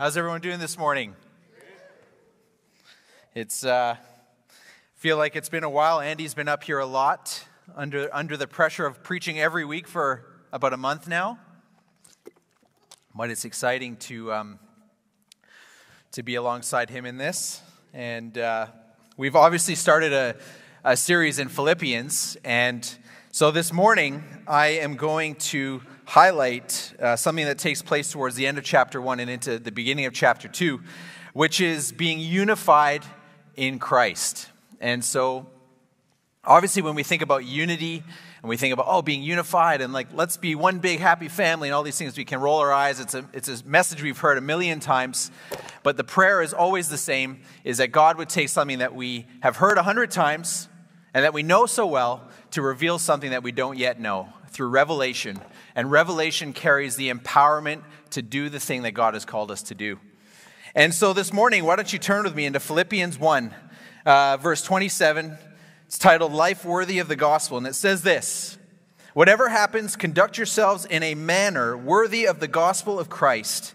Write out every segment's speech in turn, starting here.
How's everyone doing this morning? It's uh, feel like it's been a while. Andy's been up here a lot under under the pressure of preaching every week for about a month now. But it's exciting to um, to be alongside him in this, and uh, we've obviously started a, a series in Philippians, and so this morning I am going to highlight uh, something that takes place towards the end of chapter 1 and into the beginning of chapter 2, which is being unified in Christ. And so, obviously, when we think about unity and we think about, oh, being unified and like, let's be one big happy family and all these things, we can roll our eyes. It's a, it's a message we've heard a million times. But the prayer is always the same is that God would take something that we have heard a hundred times and that we know so well to reveal something that we don't yet know through revelation. And revelation carries the empowerment to do the thing that God has called us to do. And so this morning, why don't you turn with me into Philippians 1, uh, verse 27. It's titled Life Worthy of the Gospel. And it says this Whatever happens, conduct yourselves in a manner worthy of the gospel of Christ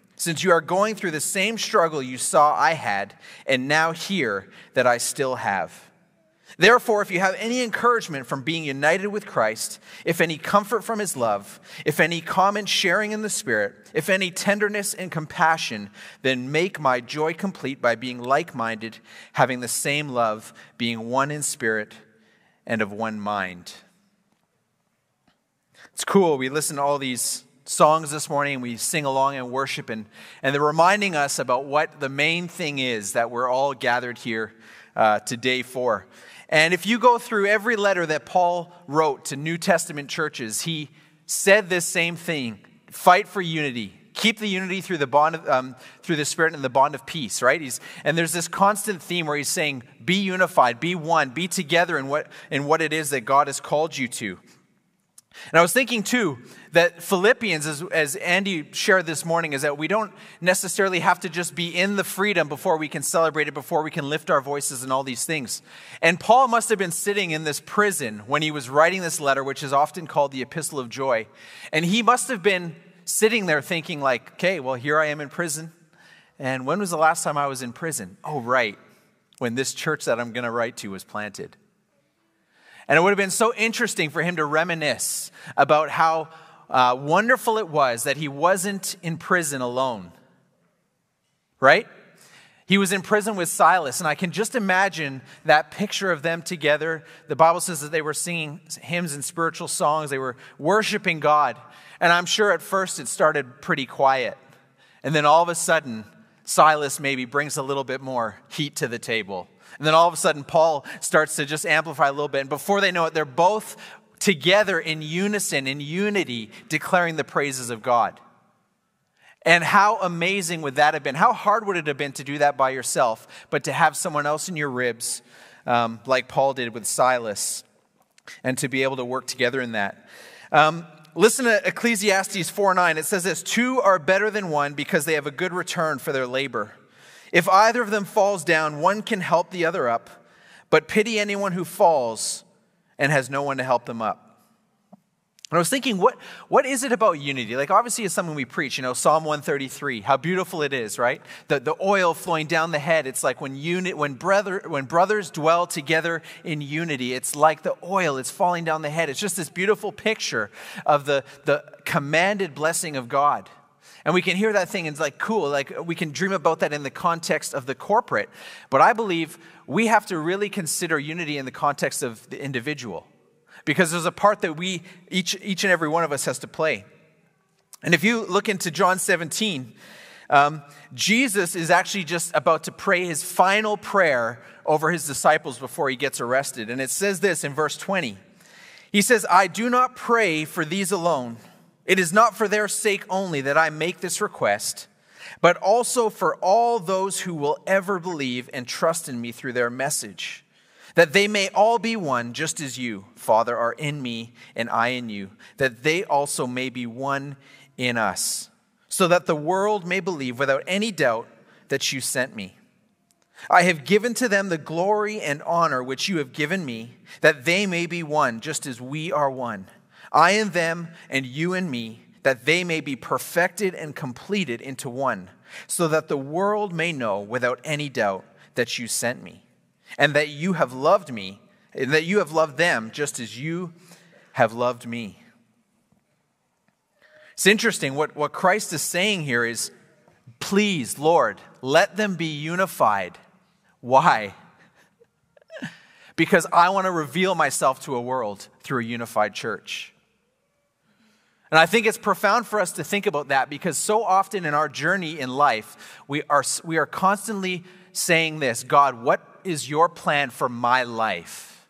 since you are going through the same struggle you saw I had, and now hear that I still have. Therefore, if you have any encouragement from being united with Christ, if any comfort from his love, if any common sharing in the Spirit, if any tenderness and compassion, then make my joy complete by being like minded, having the same love, being one in spirit and of one mind. It's cool. We listen to all these songs this morning we sing along and worship and, and they're reminding us about what the main thing is that we're all gathered here uh, today for. And if you go through every letter that paul wrote to new testament churches he said this same thing fight for unity. Keep the unity through the bond of, um, through the spirit and the bond of peace right? He's, and there's this constant theme where he's saying be unified be one be together in what in what it is that god has called you to and I was thinking too that Philippians, as, as, Andy shared this morning, is that we don't necessarily have to just be in the freedom before we can celebrate it, before we can lift our voices and all these things. And Paul must have been sitting in this prison when he was writing this letter, which is often called the Epistle of Joy. And he must have been sitting there thinking, like, okay, well, here I am in prison. And when was the last time I was in prison? Oh, right, when this church that I'm going to write to was planted. And it would have been so interesting for him to reminisce about how uh, wonderful it was that he wasn't in prison alone. Right? He was in prison with Silas, and I can just imagine that picture of them together. The Bible says that they were singing hymns and spiritual songs, they were worshiping God. And I'm sure at first it started pretty quiet. And then all of a sudden, Silas maybe brings a little bit more heat to the table. And then all of a sudden, Paul starts to just amplify a little bit. And before they know it, they're both together in unison, in unity, declaring the praises of God. And how amazing would that have been? How hard would it have been to do that by yourself, but to have someone else in your ribs, um, like Paul did with Silas, and to be able to work together in that? Um, listen to Ecclesiastes 4 9. It says this Two are better than one because they have a good return for their labor. If either of them falls down, one can help the other up, but pity anyone who falls and has no one to help them up. And I was thinking, what, what is it about unity? Like, obviously, it's something we preach, you know, Psalm 133, how beautiful it is, right? The, the oil flowing down the head. It's like when, uni, when, brother, when brothers dwell together in unity, it's like the oil, it's falling down the head. It's just this beautiful picture of the, the commanded blessing of God. And we can hear that thing and it's like, cool, like we can dream about that in the context of the corporate. But I believe we have to really consider unity in the context of the individual because there's a part that we, each, each and every one of us, has to play. And if you look into John 17, um, Jesus is actually just about to pray his final prayer over his disciples before he gets arrested. And it says this in verse 20 He says, I do not pray for these alone it is not for their sake only that I make this request, but also for all those who will ever believe and trust in me through their message, that they may all be one, just as you, Father, are in me and I in you, that they also may be one in us, so that the world may believe without any doubt that you sent me. I have given to them the glory and honor which you have given me, that they may be one, just as we are one. I and them, and you and me, that they may be perfected and completed into one, so that the world may know without any doubt that you sent me, and that you have loved me, and that you have loved them just as you have loved me. It's interesting. What, what Christ is saying here is, please, Lord, let them be unified why? because I want to reveal myself to a world through a unified church. And I think it's profound for us to think about that because so often in our journey in life, we are, we are constantly saying this God, what is your plan for my life?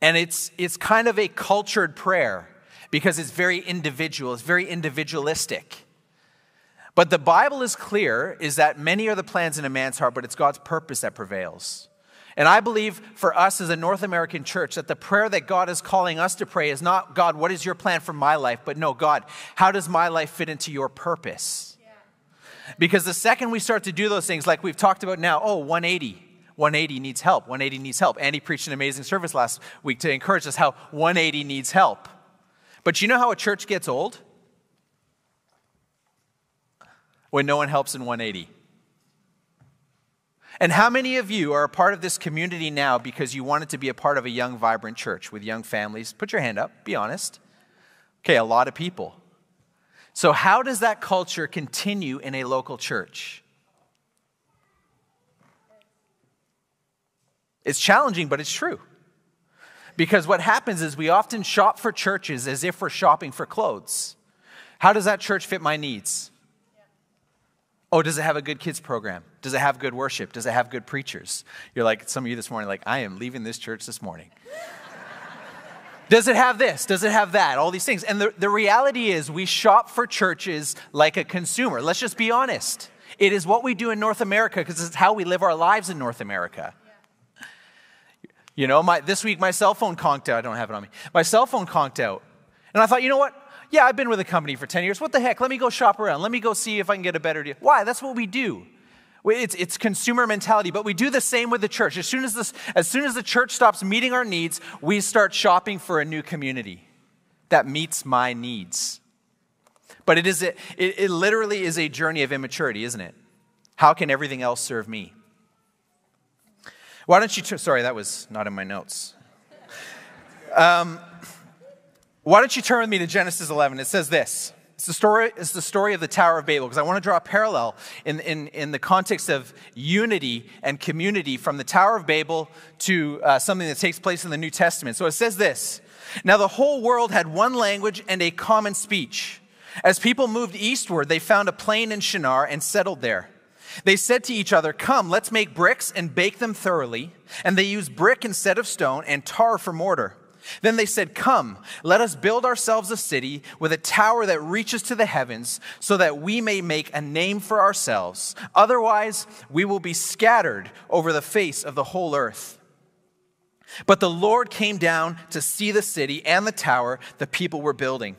And it's, it's kind of a cultured prayer because it's very individual, it's very individualistic. But the Bible is clear is that many are the plans in a man's heart, but it's God's purpose that prevails. And I believe for us as a North American church that the prayer that God is calling us to pray is not, God, what is your plan for my life? But no, God, how does my life fit into your purpose? Because the second we start to do those things, like we've talked about now, oh, 180. 180 needs help. 180 needs help. Andy preached an amazing service last week to encourage us how 180 needs help. But you know how a church gets old? when no one helps in 180? And how many of you are a part of this community now because you wanted to be a part of a young, vibrant church with young families? Put your hand up, be honest. Okay, a lot of people. So, how does that culture continue in a local church? It's challenging, but it's true. Because what happens is we often shop for churches as if we're shopping for clothes. How does that church fit my needs? Oh, does it have a good kids program? Does it have good worship? Does it have good preachers? You're like, some of you this morning, like, I am leaving this church this morning. Does it have this? Does it have that? All these things. And the, the reality is, we shop for churches like a consumer. Let's just be honest. It is what we do in North America because it's how we live our lives in North America. You know, my, this week my cell phone conked out. I don't have it on me. My cell phone conked out. And I thought, you know what? Yeah, I've been with a company for 10 years. What the heck? Let me go shop around. Let me go see if I can get a better deal. Why? That's what we do. It's, it's consumer mentality, but we do the same with the church. As soon as, this, as soon as the church stops meeting our needs, we start shopping for a new community that meets my needs. But it, is a, it, it literally is a journey of immaturity, isn't it? How can everything else serve me? Why don't you, t- sorry, that was not in my notes. Um, why don't you turn with me to Genesis 11? It says this. It's the story, it's the story of the Tower of Babel, because I want to draw a parallel in, in, in the context of unity and community from the Tower of Babel to uh, something that takes place in the New Testament. So it says this Now the whole world had one language and a common speech. As people moved eastward, they found a plain in Shinar and settled there. They said to each other, Come, let's make bricks and bake them thoroughly. And they used brick instead of stone and tar for mortar. Then they said, Come, let us build ourselves a city with a tower that reaches to the heavens, so that we may make a name for ourselves. Otherwise, we will be scattered over the face of the whole earth. But the Lord came down to see the city and the tower the people were building.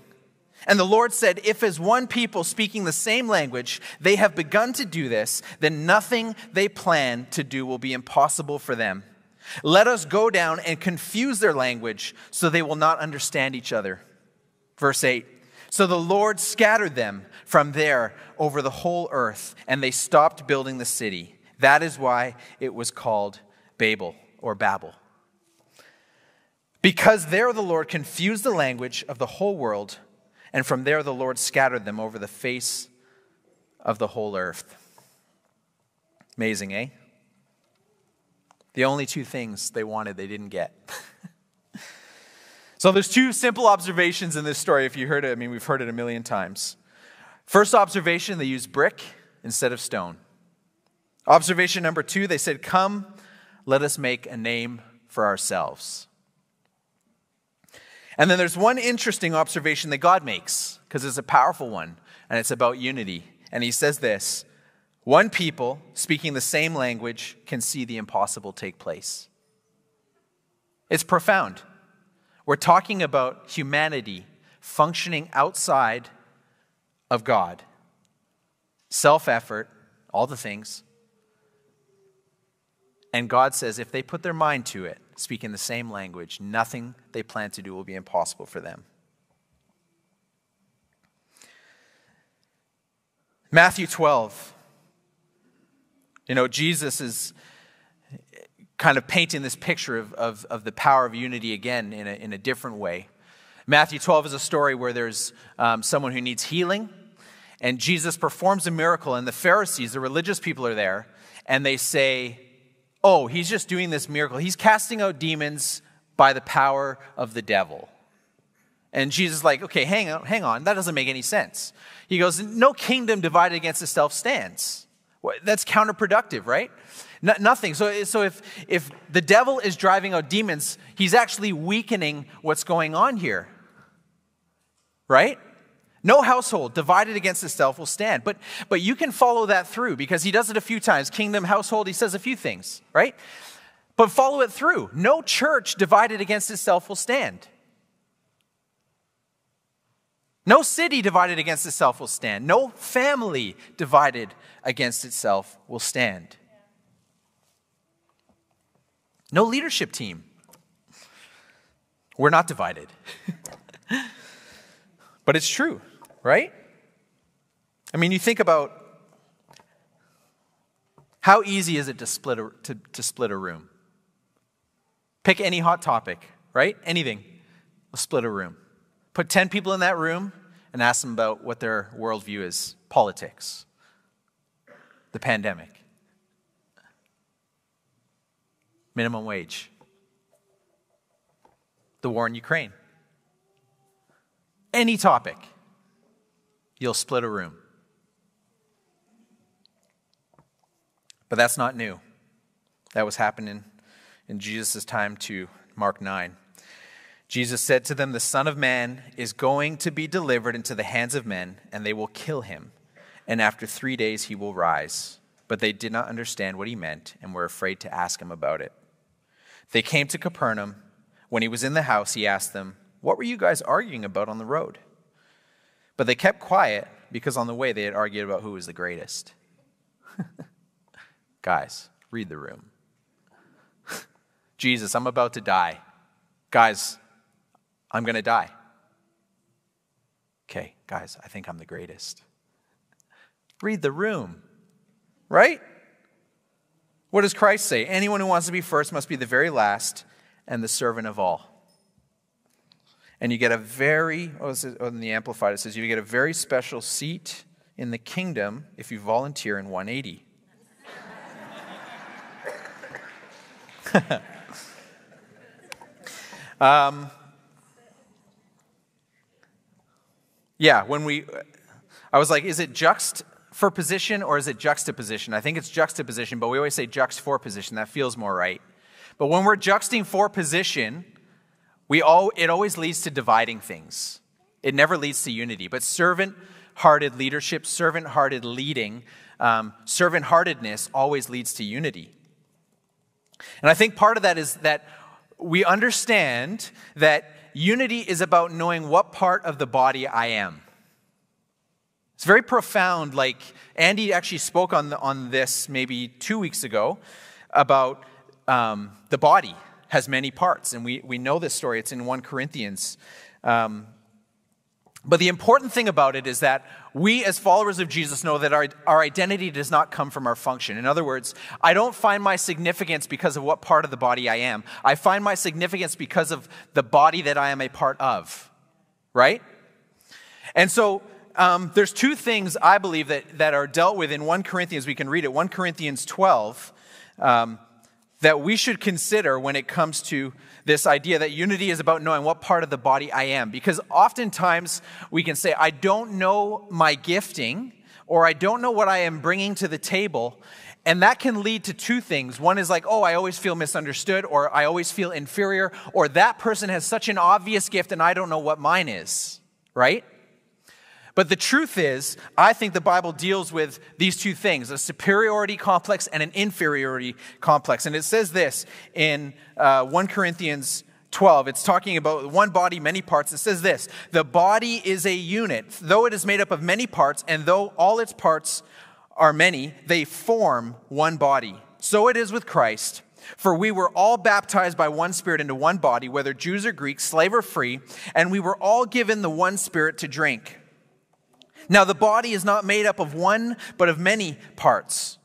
And the Lord said, If as one people speaking the same language they have begun to do this, then nothing they plan to do will be impossible for them. Let us go down and confuse their language so they will not understand each other. Verse 8 So the Lord scattered them from there over the whole earth, and they stopped building the city. That is why it was called Babel or Babel. Because there the Lord confused the language of the whole world, and from there the Lord scattered them over the face of the whole earth. Amazing, eh? The only two things they wanted, they didn't get. so there's two simple observations in this story. If you heard it, I mean, we've heard it a million times. First observation, they used brick instead of stone. Observation number two, they said, Come, let us make a name for ourselves. And then there's one interesting observation that God makes, because it's a powerful one, and it's about unity. And he says this one people speaking the same language can see the impossible take place. It's profound. We're talking about humanity functioning outside of God, self effort, all the things. And God says if they put their mind to it, speaking the same language, nothing they plan to do will be impossible for them. Matthew 12. You know, Jesus is kind of painting this picture of, of, of the power of unity again in a, in a different way. Matthew 12 is a story where there's um, someone who needs healing, and Jesus performs a miracle, and the Pharisees, the religious people, are there, and they say, Oh, he's just doing this miracle. He's casting out demons by the power of the devil. And Jesus is like, okay, hang on, hang on, that doesn't make any sense. He goes, no kingdom divided against itself stands. That's counterproductive, right? No, nothing. So, so if, if the devil is driving out demons, he's actually weakening what's going on here, right? No household divided against itself will stand. But, but you can follow that through because he does it a few times. Kingdom, household, he says a few things, right? But follow it through. No church divided against itself will stand. No city divided against itself will stand. No family divided against itself will stand. No leadership team. We're not divided. but it's true, right? I mean, you think about how easy is it to split a, to, to split a room? Pick any hot topic, right? Anything. We'll split a room. Put 10 people in that room and ask them about what their worldview is politics, the pandemic, minimum wage, the war in Ukraine. Any topic, you'll split a room. But that's not new. That was happening in Jesus' time to Mark 9. Jesus said to them, The Son of Man is going to be delivered into the hands of men, and they will kill him. And after three days he will rise. But they did not understand what he meant and were afraid to ask him about it. They came to Capernaum. When he was in the house, he asked them, What were you guys arguing about on the road? But they kept quiet because on the way they had argued about who was the greatest. guys, read the room. Jesus, I'm about to die. Guys, I'm going to die. Okay, guys, I think I'm the greatest. Read the room, right? What does Christ say? Anyone who wants to be first must be the very last and the servant of all. And you get a very, oh, in the Amplified, it says you get a very special seat in the kingdom if you volunteer in 180. um, Yeah, when we, I was like, is it juxt for position or is it juxtaposition? I think it's juxtaposition, but we always say juxt for position. That feels more right. But when we're juxting for position, we all, it always leads to dividing things. It never leads to unity. But servant hearted leadership, servant hearted leading, um, servant heartedness always leads to unity. And I think part of that is that we understand that unity is about knowing what part of the body I am. It's very profound. Like Andy actually spoke on, the, on this maybe two weeks ago about um, the body has many parts, and we, we know this story. It's in 1 Corinthians. Um, but the important thing about it is that we, as followers of Jesus, know that our, our identity does not come from our function. In other words, I don't find my significance because of what part of the body I am. I find my significance because of the body that I am a part of, right? And so um, there's two things I believe that, that are dealt with in 1 Corinthians. We can read it, 1 Corinthians 12. Um, that we should consider when it comes to this idea that unity is about knowing what part of the body I am. Because oftentimes we can say, I don't know my gifting, or I don't know what I am bringing to the table. And that can lead to two things. One is like, oh, I always feel misunderstood, or I always feel inferior, or that person has such an obvious gift and I don't know what mine is, right? But the truth is, I think the Bible deals with these two things a superiority complex and an inferiority complex. And it says this in uh, 1 Corinthians 12. It's talking about one body, many parts. It says this The body is a unit, though it is made up of many parts, and though all its parts are many, they form one body. So it is with Christ. For we were all baptized by one Spirit into one body, whether Jews or Greeks, slave or free, and we were all given the one Spirit to drink. Now, the body is not made up of one, but of many parts.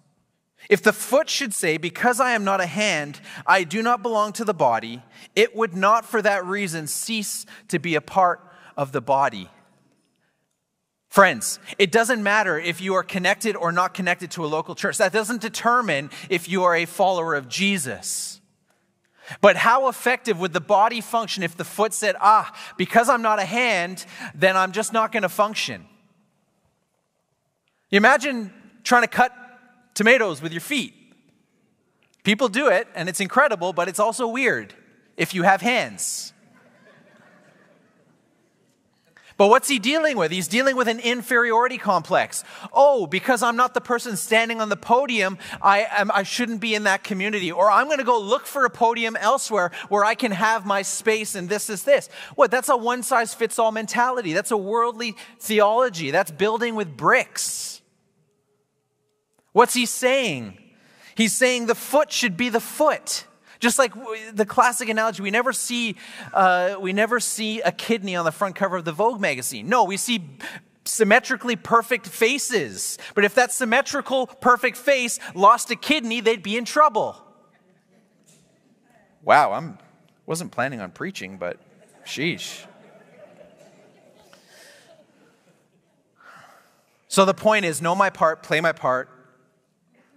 If the foot should say, Because I am not a hand, I do not belong to the body, it would not for that reason cease to be a part of the body. Friends, it doesn't matter if you are connected or not connected to a local church. That doesn't determine if you are a follower of Jesus. But how effective would the body function if the foot said, ah, because I'm not a hand, then I'm just not going to function? You imagine trying to cut tomatoes with your feet. People do it, and it's incredible, but it's also weird if you have hands. But what's he dealing with? He's dealing with an inferiority complex. Oh, because I'm not the person standing on the podium, I, am, I shouldn't be in that community. Or I'm going to go look for a podium elsewhere where I can have my space and this is this. What? That's a one size fits all mentality. That's a worldly theology. That's building with bricks. What's he saying? He's saying the foot should be the foot. Just like the classic analogy, we never see uh, we never see a kidney on the front cover of the Vogue magazine. No, we see symmetrically perfect faces. But if that symmetrical perfect face lost a kidney, they'd be in trouble. Wow, I'm wasn't planning on preaching, but sheesh. So the point is know my part, play my part,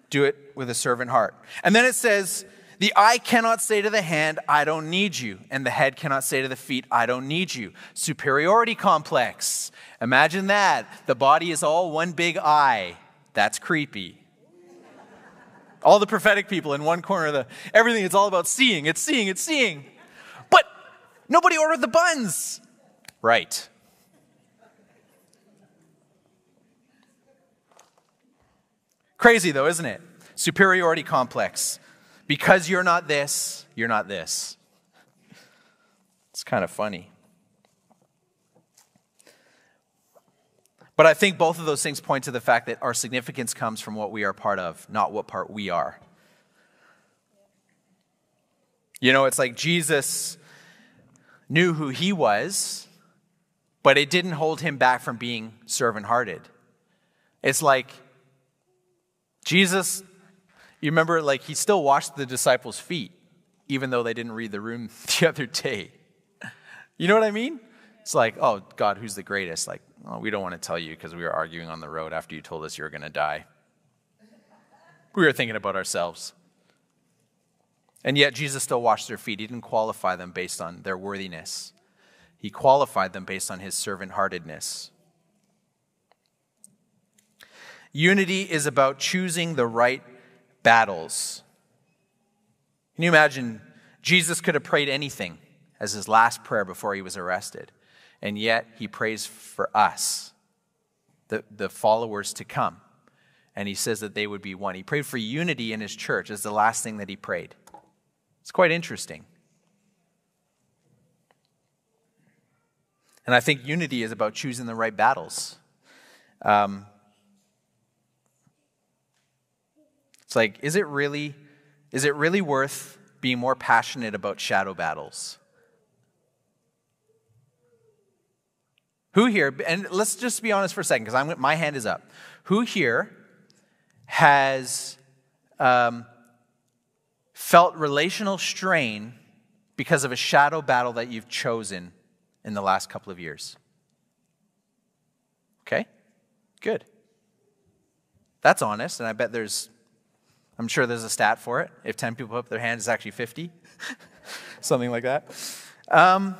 do it with a servant heart. And then it says the eye cannot say to the hand, I don't need you. And the head cannot say to the feet, I don't need you. Superiority complex. Imagine that. The body is all one big eye. That's creepy. All the prophetic people in one corner the everything it's all about seeing, it's seeing, it's seeing. But nobody ordered the buns. Right. Crazy though, isn't it? Superiority complex. Because you're not this, you're not this. It's kind of funny. But I think both of those things point to the fact that our significance comes from what we are part of, not what part we are. You know, it's like Jesus knew who he was, but it didn't hold him back from being servant hearted. It's like Jesus you remember, like, he still washed the disciples' feet, even though they didn't read the room the other day. You know what I mean? It's like, oh, God, who's the greatest? Like, oh, we don't want to tell you because we were arguing on the road after you told us you were going to die. We were thinking about ourselves. And yet, Jesus still washed their feet. He didn't qualify them based on their worthiness, He qualified them based on His servant heartedness. Unity is about choosing the right battles. Can you imagine? Jesus could have prayed anything as his last prayer before he was arrested, and yet he prays for us, the, the followers to come. And he says that they would be one. He prayed for unity in his church as the last thing that he prayed. It's quite interesting. And I think unity is about choosing the right battles. Um, It's like, is it really, is it really worth being more passionate about shadow battles? Who here, and let's just be honest for a second, because my hand is up. Who here has um, felt relational strain because of a shadow battle that you've chosen in the last couple of years? Okay, good. That's honest, and I bet there's I'm sure there's a stat for it. If 10 people put up their hands, it's actually 50, something like that. Um,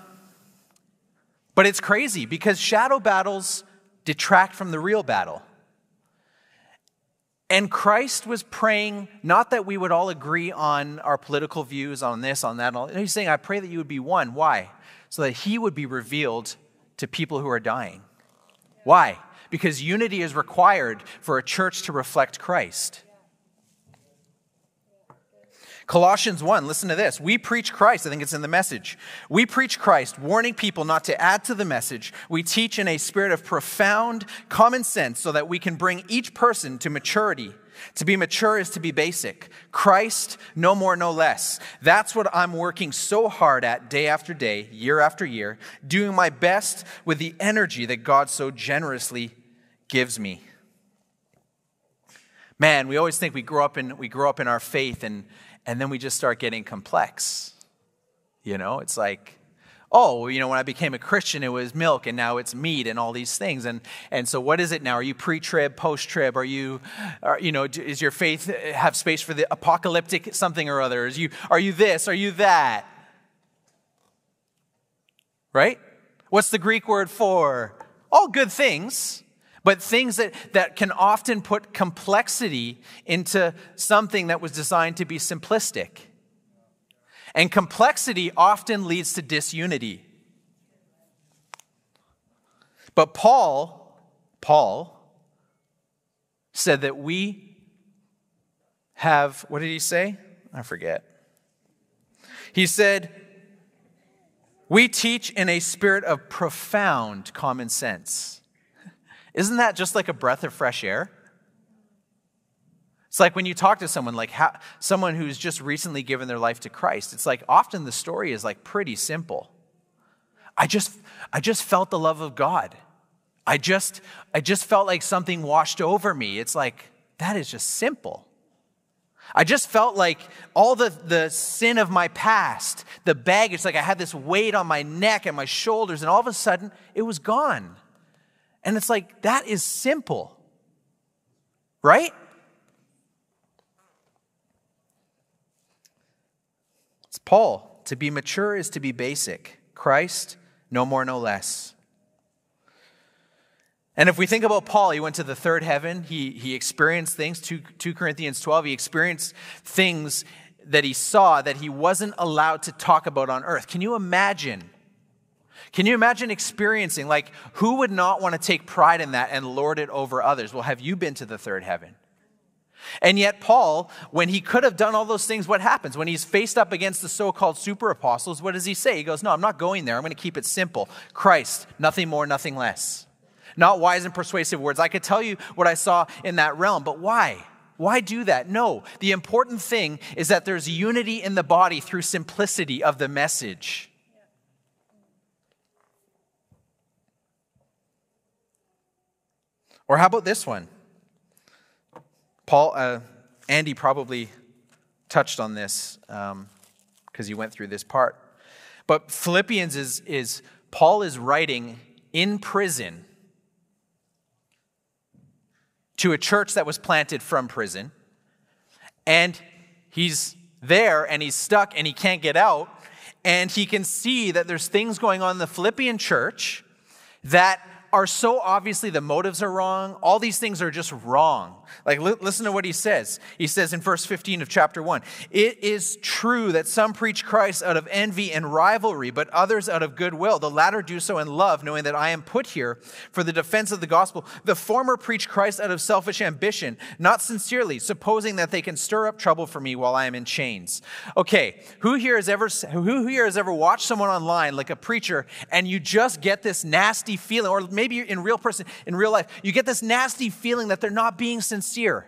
but it's crazy because shadow battles detract from the real battle. And Christ was praying not that we would all agree on our political views on this, on that. He's saying, I pray that you would be one. Why? So that he would be revealed to people who are dying. Why? Because unity is required for a church to reflect Christ. Colossians 1, listen to this. We preach Christ. I think it's in the message. We preach Christ, warning people not to add to the message. We teach in a spirit of profound common sense so that we can bring each person to maturity. To be mature is to be basic. Christ, no more, no less. That's what I'm working so hard at day after day, year after year, doing my best with the energy that God so generously gives me. Man, we always think we grow up in we grow up in our faith and and then we just start getting complex. You know, it's like, oh, you know, when I became a Christian, it was milk, and now it's meat, and all these things. And and so, what is it now? Are you pre-trib, post-trib? Are you, are, you know, is your faith uh, have space for the apocalyptic something or other? Is you are you this? Are you that? Right? What's the Greek word for? All good things but things that, that can often put complexity into something that was designed to be simplistic. And complexity often leads to disunity. But Paul, Paul said that we have, what did he say? I forget. He said, we teach in a spirit of profound common sense. Isn't that just like a breath of fresh air? It's like when you talk to someone, like how, someone who's just recently given their life to Christ, it's like often the story is like pretty simple. I just, I just felt the love of God. I just, I just felt like something washed over me. It's like, that is just simple. I just felt like all the, the sin of my past, the baggage, like I had this weight on my neck and my shoulders, and all of a sudden it was gone. And it's like, that is simple, right? It's Paul. To be mature is to be basic. Christ, no more, no less. And if we think about Paul, he went to the third heaven. He, he experienced things, 2, 2 Corinthians 12, he experienced things that he saw that he wasn't allowed to talk about on earth. Can you imagine can you imagine experiencing, like, who would not want to take pride in that and lord it over others? Well, have you been to the third heaven? And yet, Paul, when he could have done all those things, what happens? When he's faced up against the so called super apostles, what does he say? He goes, No, I'm not going there. I'm going to keep it simple. Christ, nothing more, nothing less. Not wise and persuasive words. I could tell you what I saw in that realm, but why? Why do that? No. The important thing is that there's unity in the body through simplicity of the message. Or how about this one? Paul, uh, Andy probably touched on this because um, he went through this part. But Philippians is, is Paul is writing in prison to a church that was planted from prison. And he's there and he's stuck and he can't get out. And he can see that there's things going on in the Philippian church that are so obviously the motives are wrong. All these things are just wrong. Like, li- listen to what he says. He says in verse 15 of chapter 1 It is true that some preach Christ out of envy and rivalry, but others out of goodwill. The latter do so in love, knowing that I am put here for the defense of the gospel. The former preach Christ out of selfish ambition, not sincerely, supposing that they can stir up trouble for me while I am in chains. Okay, who here has ever who here has ever watched someone online like a preacher and you just get this nasty feeling, or maybe in real person, in real life, you get this nasty feeling that they're not being sincere.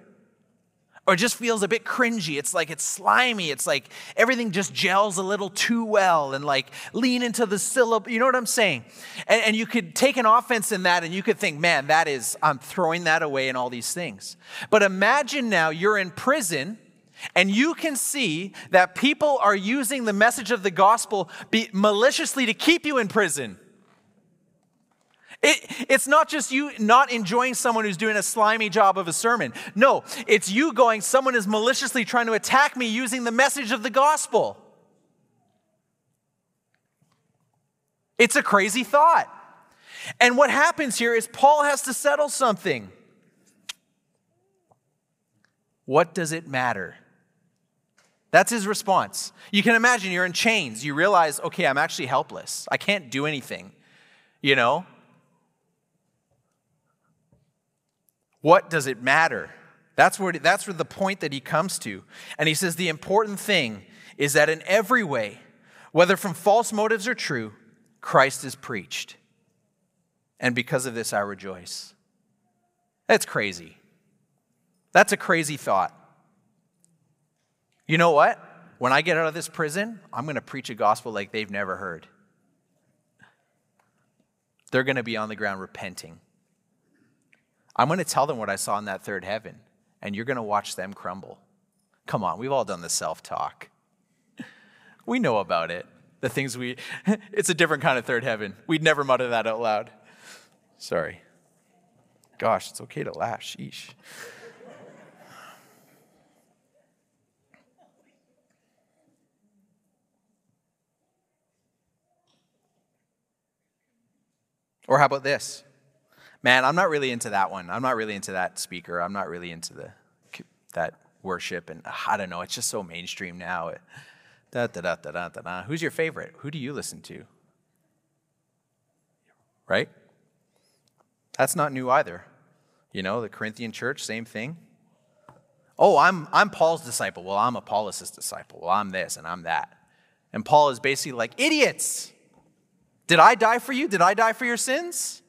Or it just feels a bit cringy. It's like it's slimy. It's like everything just gels a little too well and like lean into the syllable. You know what I'm saying? And, and you could take an offense in that and you could think, man, that is, I'm throwing that away and all these things. But imagine now you're in prison and you can see that people are using the message of the gospel maliciously to keep you in prison. It, it's not just you not enjoying someone who's doing a slimy job of a sermon. No, it's you going, someone is maliciously trying to attack me using the message of the gospel. It's a crazy thought. And what happens here is Paul has to settle something. What does it matter? That's his response. You can imagine you're in chains. You realize, okay, I'm actually helpless. I can't do anything. You know? What does it matter? That's where, that's where the point that he comes to. And he says the important thing is that in every way, whether from false motives or true, Christ is preached. And because of this, I rejoice. That's crazy. That's a crazy thought. You know what? When I get out of this prison, I'm going to preach a gospel like they've never heard. They're going to be on the ground repenting. I'm going to tell them what I saw in that third heaven, and you're going to watch them crumble. Come on, we've all done the self talk. We know about it. The things we, it's a different kind of third heaven. We'd never mutter that out loud. Sorry. Gosh, it's okay to laugh. Sheesh. Or how about this? Man, I'm not really into that one. I'm not really into that speaker. I'm not really into the that worship and uh, I don't know, it's just so mainstream now. Da, da, da, da, da, da. Who's your favorite? Who do you listen to? Right? That's not new either. You know, the Corinthian church, same thing. Oh, I'm, I'm Paul's disciple. Well, I'm Apollos' disciple. Well, I'm this and I'm that. And Paul is basically like, idiots. Did I die for you? Did I die for your sins?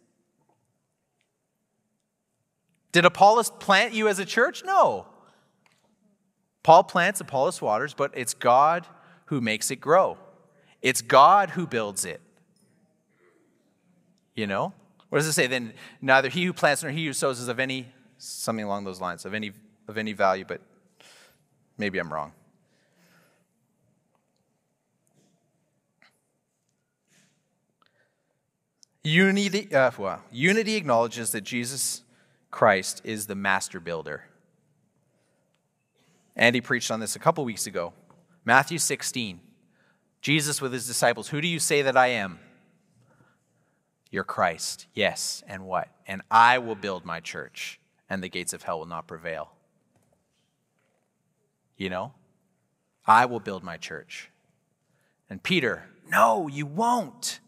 Did Apollos plant you as a church? No. Paul plants, Apollos waters, but it's God who makes it grow. It's God who builds it. You know? What does it say? Then neither he who plants nor he who sows is of any, something along those lines, of any, of any value, but maybe I'm wrong. Unity, uh, well, unity acknowledges that Jesus Christ is the master builder. Andy preached on this a couple weeks ago. Matthew 16. Jesus with his disciples, Who do you say that I am? You're Christ. Yes. And what? And I will build my church, and the gates of hell will not prevail. You know? I will build my church. And Peter, no, you won't.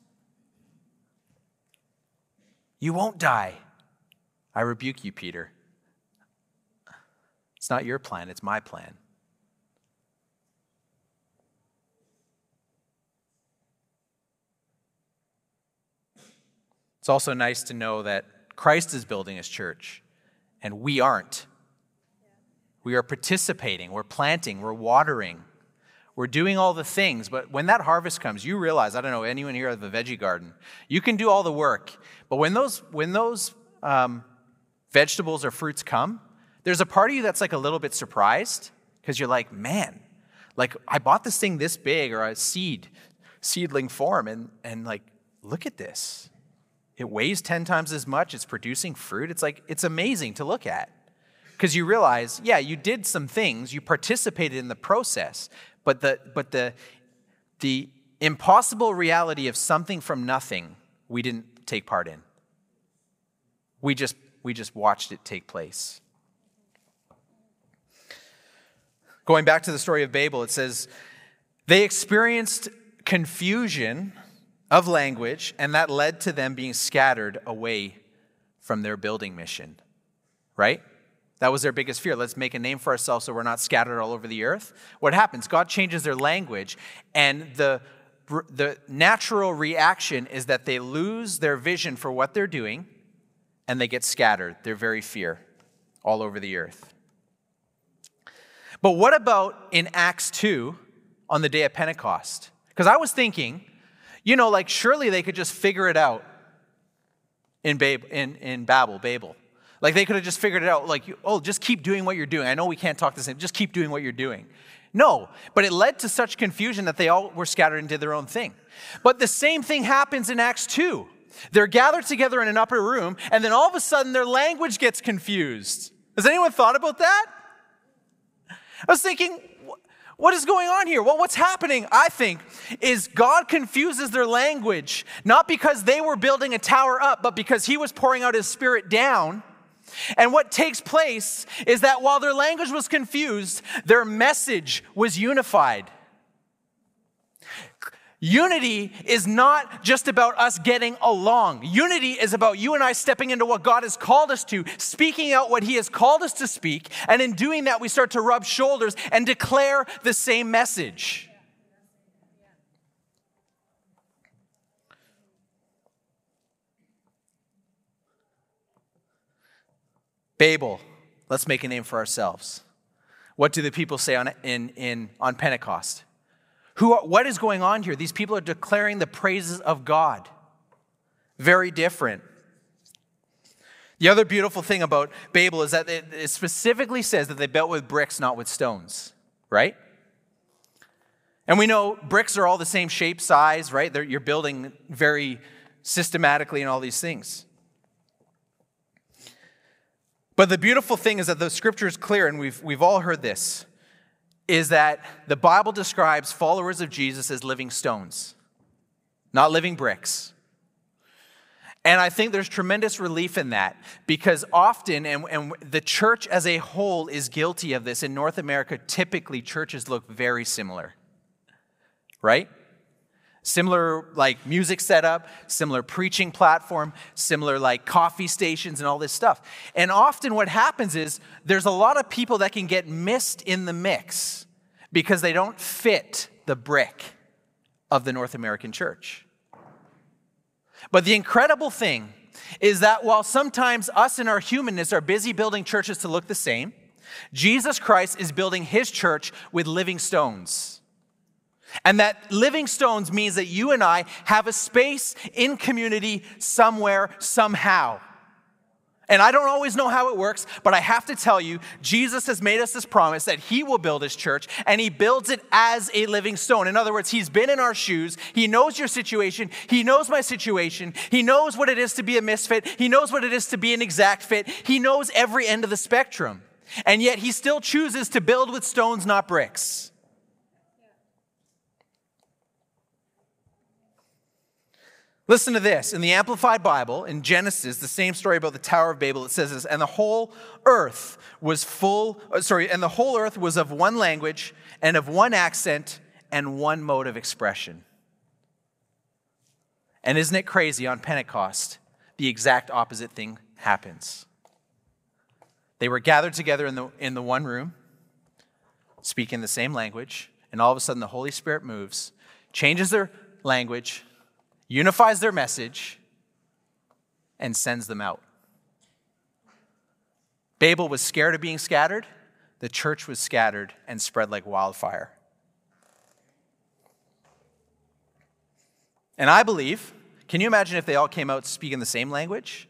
You won't die. I rebuke you, Peter. It's not your plan, it's my plan. It's also nice to know that Christ is building his church and we aren't. We are participating, we're planting, we're watering, we're doing all the things. But when that harvest comes, you realize I don't know, anyone here have a veggie garden? You can do all the work. But when those, when those um, vegetables or fruits come, there's a part of you that's like a little bit surprised because you're like, man, like I bought this thing this big or a seed, seedling form, and, and like, look at this. It weighs 10 times as much. It's producing fruit. It's like, it's amazing to look at. Because you realize, yeah, you did some things, you participated in the process, but the, but the, the impossible reality of something from nothing, we didn't take part in. We just, we just watched it take place. Going back to the story of Babel, it says, they experienced confusion of language, and that led to them being scattered away from their building mission. Right? That was their biggest fear. Let's make a name for ourselves so we're not scattered all over the earth. What happens? God changes their language, and the, the natural reaction is that they lose their vision for what they're doing and they get scattered, their very fear, all over the earth. But what about in Acts 2 on the day of Pentecost? Because I was thinking, you know, like surely they could just figure it out in, in, in Babel, Babel. Like they could have just figured it out, like, oh, just keep doing what you're doing. I know we can't talk the same, just keep doing what you're doing. No, but it led to such confusion that they all were scattered and did their own thing. But the same thing happens in Acts 2. They're gathered together in an upper room, and then all of a sudden their language gets confused. Has anyone thought about that? I was thinking, what is going on here? Well, what's happening, I think, is God confuses their language, not because they were building a tower up, but because He was pouring out His Spirit down. And what takes place is that while their language was confused, their message was unified. Unity is not just about us getting along. Unity is about you and I stepping into what God has called us to, speaking out what He has called us to speak, and in doing that, we start to rub shoulders and declare the same message. Babel, let's make a name for ourselves. What do the people say on, in, in, on Pentecost? Who, what is going on here? These people are declaring the praises of God. Very different. The other beautiful thing about Babel is that it, specifically says that they built with bricks, not with stones, right? And we know bricks are all the same shape, size, right? They're, you're building very systematically and all these things. But the beautiful thing is that the scripture is clear, and we've, we've all heard this is that the Bible describes followers of Jesus as living stones, not living bricks. And I think there's tremendous relief in that because often, and, and, the church as a whole is guilty of this. In North America, typically churches look very similar, right? Similar like music setup, similar preaching platform, similar like coffee stations and all this stuff. And often what happens is there's a lot of people that can get missed in the mix because they don't fit the brick of the North American church. But the incredible thing is that while sometimes us in our humanness are busy building churches to look the same, Jesus Christ is building his church with living stones. And that living stones means that you and I have a space in community somewhere, somehow. And I don't always know how it works, but I have to tell you, Jesus has made us this promise that he will build his church, and he builds it as a living stone. In other words, he's been in our shoes. He knows your situation. He knows my situation. He knows what it is to be a misfit. He knows what it is to be an exact fit. He knows every end of the spectrum. And yet he still chooses to build with stones, not bricks. Listen to this. In the Amplified Bible, in Genesis, the same story about the Tower of Babel, it says this, and the whole earth was full, uh, sorry, and the whole earth was of one language and of one accent and one mode of expression. And isn't it crazy on Pentecost? The exact opposite thing happens. They were gathered together in the, in the one room, speaking the same language, and all of a sudden the Holy Spirit moves, changes their language, unifies their message, and sends them out. Babel was scared of being scattered. The church was scattered and spread like wildfire. And I believe, can you imagine if they all came out speaking the same language?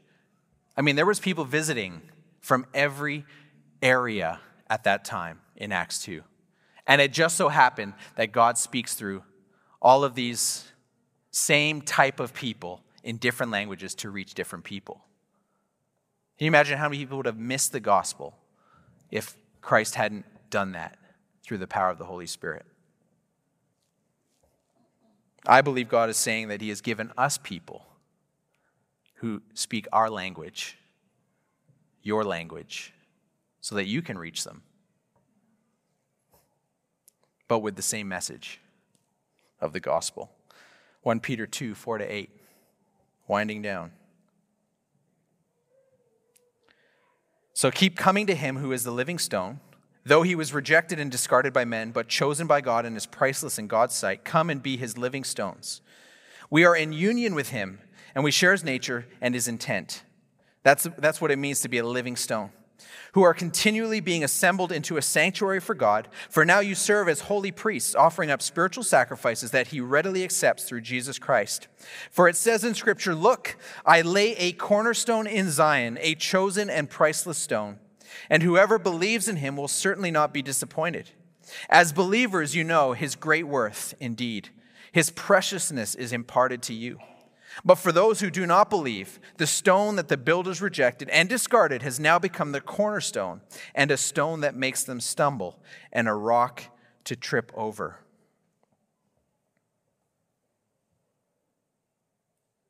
I mean, there was people visiting from every area at that time in Acts 2. And it just so happened that God speaks through all of these same type of people in different languages to reach different people. Can you imagine how many people would have missed the gospel if Christ hadn't done that through the power of the Holy Spirit? I believe God is saying that He has given us people who speak our language, your language, so that you can reach them, but with the same message of the gospel. 1 Peter 2 4 to 8, winding down. So keep coming to him who is the living stone. Though he was rejected and discarded by men, but chosen by God and is priceless in God's sight, come and be his living stones. We are in union with him, and we share his nature and his intent. That's, that's what it means to be a living stone who are continually being assembled into a sanctuary for God. For now you serve as holy priests, offering up spiritual sacrifices that he readily accepts through Jesus Christ. For it says in Scripture, Look, I lay a cornerstone in Zion, a chosen and priceless stone, and whoever believes in him will certainly not be disappointed. As believers, you know his great worth indeed. His preciousness is imparted to you. But for those who do not believe, the stone that the builders rejected and discarded has now become the cornerstone and a stone that makes them stumble and a rock to trip over.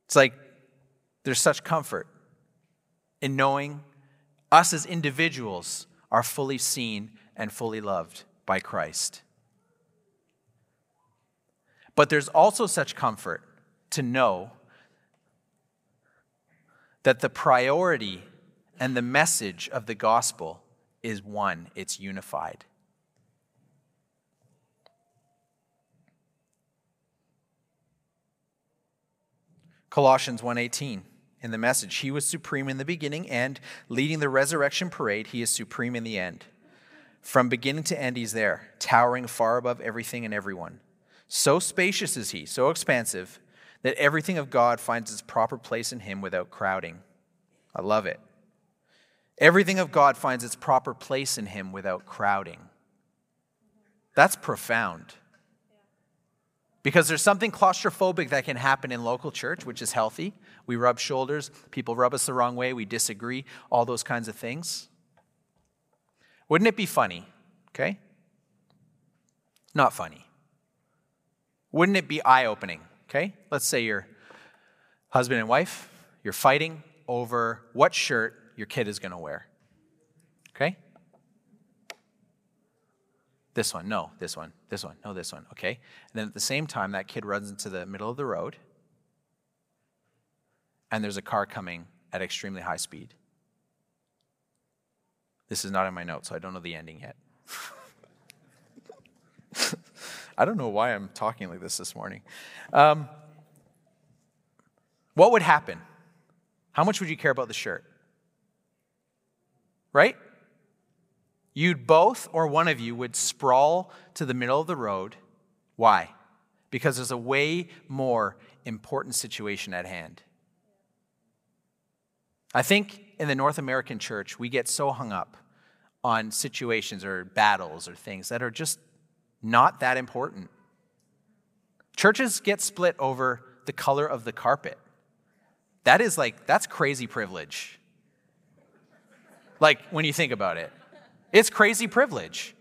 It's like there's such comfort in knowing us as individuals are fully seen and fully loved by Christ. But there's also such comfort to know that the priority and the message of the gospel is one, it's unified. Colossians 1:18 in the message he was supreme in the beginning and leading the resurrection parade he is supreme in the end. From beginning to end he's there, towering far above everything and everyone. So spacious is he, so expansive that everything of God finds its proper place in him without crowding. I love it. Everything of God finds its proper place in him without crowding. That's profound. Because there's something claustrophobic that can happen in local church, which is healthy. We rub shoulders, people rub us the wrong way, we disagree, all those kinds of things. Wouldn't it be funny? Okay? Not funny. Wouldn't it be eye opening? Okay? Let's say you're husband and wife, you're fighting over what shirt your kid is going to wear. Okay? This one, no, this one, this one, no, this one, okay? And then at the same time, that kid runs into the middle of the road, and there's a car coming at extremely high speed. This is not in my notes, so I don't know the ending yet. I don't know why I'm talking like this this morning. Um, what would happen? How much would you care about the shirt? Right? You'd both or one of you would sprawl to the middle of the road. Why? Because there's a way more important situation at hand. I think in the North American church, we get so hung up on situations or battles or things that are just not that important. Churches get split over the color of the carpet. That is like, that's crazy privilege. Like, when you think about it, it's crazy privilege.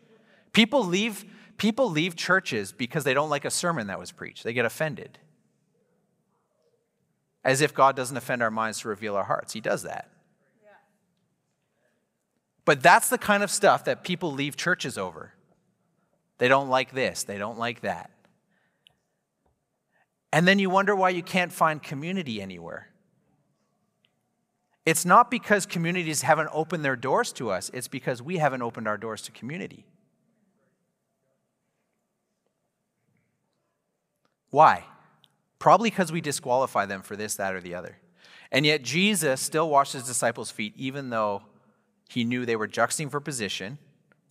People leave, people leave churches because they don't like a sermon that was preached, they get offended. As if God doesn't offend our minds to reveal our hearts. He does that. But that's the kind of stuff that people leave churches over. They don't like this, they don't like that. And then you wonder why you can't find community anywhere. It's not because communities haven't opened their doors to us, it's because we haven't opened our doors to community. Why? Probably because we disqualify them for this, that, or the other. And yet Jesus still washed his disciples' feet, even though he knew they were juxting for position,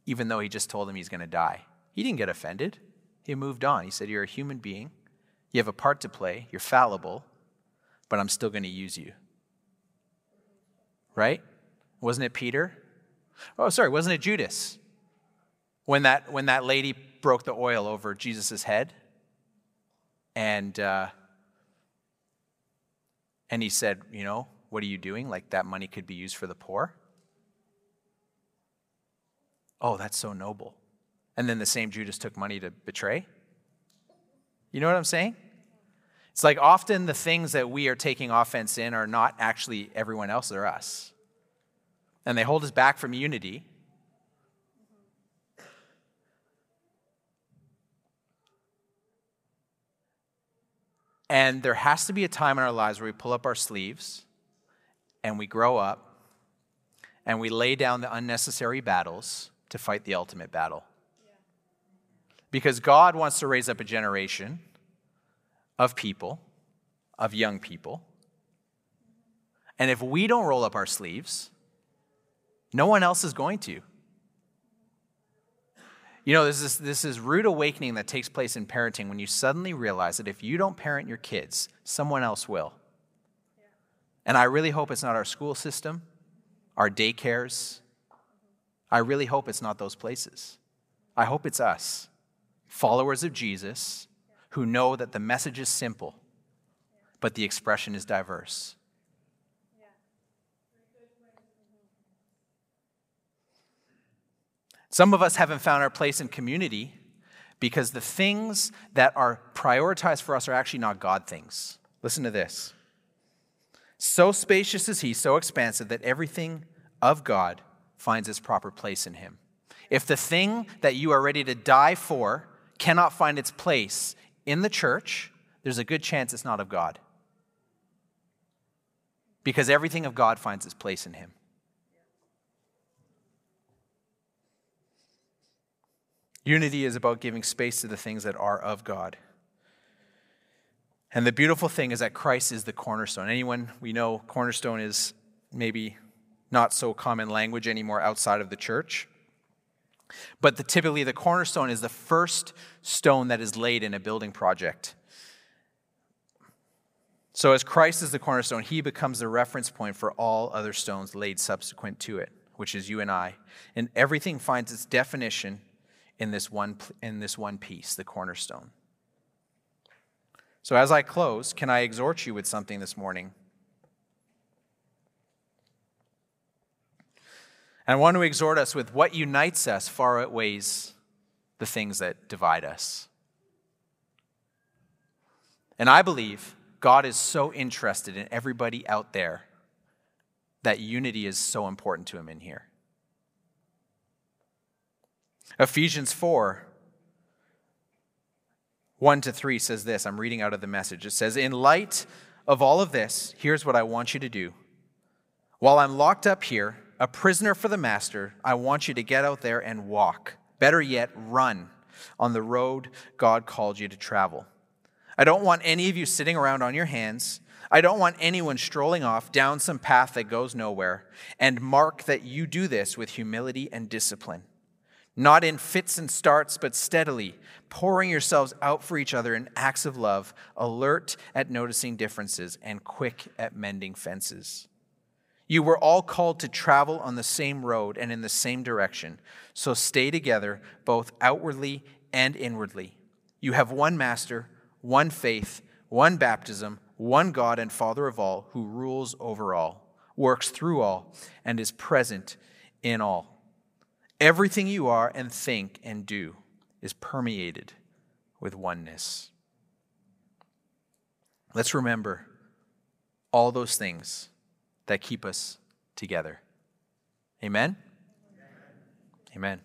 even though he just told them he's going to die. He didn't get offended. He moved on. He said, You're a human being. You have a part to play. You're fallible, but I'm still going to use you. Right? Wasn't it Peter? Oh, sorry, wasn't it Judas? When that, when that lady broke the oil over Jesus' head and, uh, and he said, You know, what are you doing? Like that money could be used for the poor. Oh, that's so noble and then the same Judas took money to betray? You know what I'm saying? It's like often the things that we are taking offense in are not actually everyone else, they're us. And they hold us back from unity. And there has to be a time in our lives where we pull up our sleeves and we grow up and we lay down the unnecessary battles to fight the ultimate battle. Because God wants to raise up a generation of people, of young people. And if we don't roll up our sleeves, no one else is going to. You know, this is this is rude awakening that takes place in parenting when you suddenly realize that if you don't parent your kids, someone else will. And I really hope it's not our school system, our daycares. I really hope it's not those places. I hope it's us followers of Jesus who know that the message is simple, but the expression is diverse. Some of us haven't found our place in community because the things that are prioritized for us are actually not God things. Listen to this. So spacious is He, so expansive that everything of God finds its proper place in Him. If the thing that you are ready to die for cannot find its place in the church, there's a good chance it's not of God. Because everything of God finds its place in Him. Unity is about giving space to the things that are of God. And the beautiful thing is that Christ is the cornerstone. Anyone we know, cornerstone is maybe not so common language anymore outside of the church. But the, typically, the cornerstone is the first stone that is laid in a building project. So, as Christ is the cornerstone, he becomes the reference point for all other stones laid subsequent to it, which is you and I. And everything finds its definition in this one, in this one piece, the cornerstone. So, as I close, can I exhort you with something this morning? And I want to exhort us with what unites us far outweighs the things that divide us. And I believe God is so interested in everybody out there that unity is so important to him in here. Ephesians 4 1 to 3 says this. I'm reading out of the message. It says, In light of all of this, here's what I want you to do. While I'm locked up here, a prisoner for the master, I want you to get out there and walk. Better yet, run on the road God called you to travel. I don't want any of you sitting around on your hands. I don't want anyone strolling off down some path that goes nowhere. And mark that you do this with humility and discipline, not in fits and starts, but steadily, pouring yourselves out for each other in acts of love, alert at noticing differences, and quick at mending fences. You were all called to travel on the same road and in the same direction. So stay together, both outwardly and inwardly. You have one master, one faith, one baptism, one God and Father of all, who rules over all, works through all, and is present in all. Everything you are and think and do is permeated with oneness. Let's remember all those things that keep us together. Amen? Amen. Amen.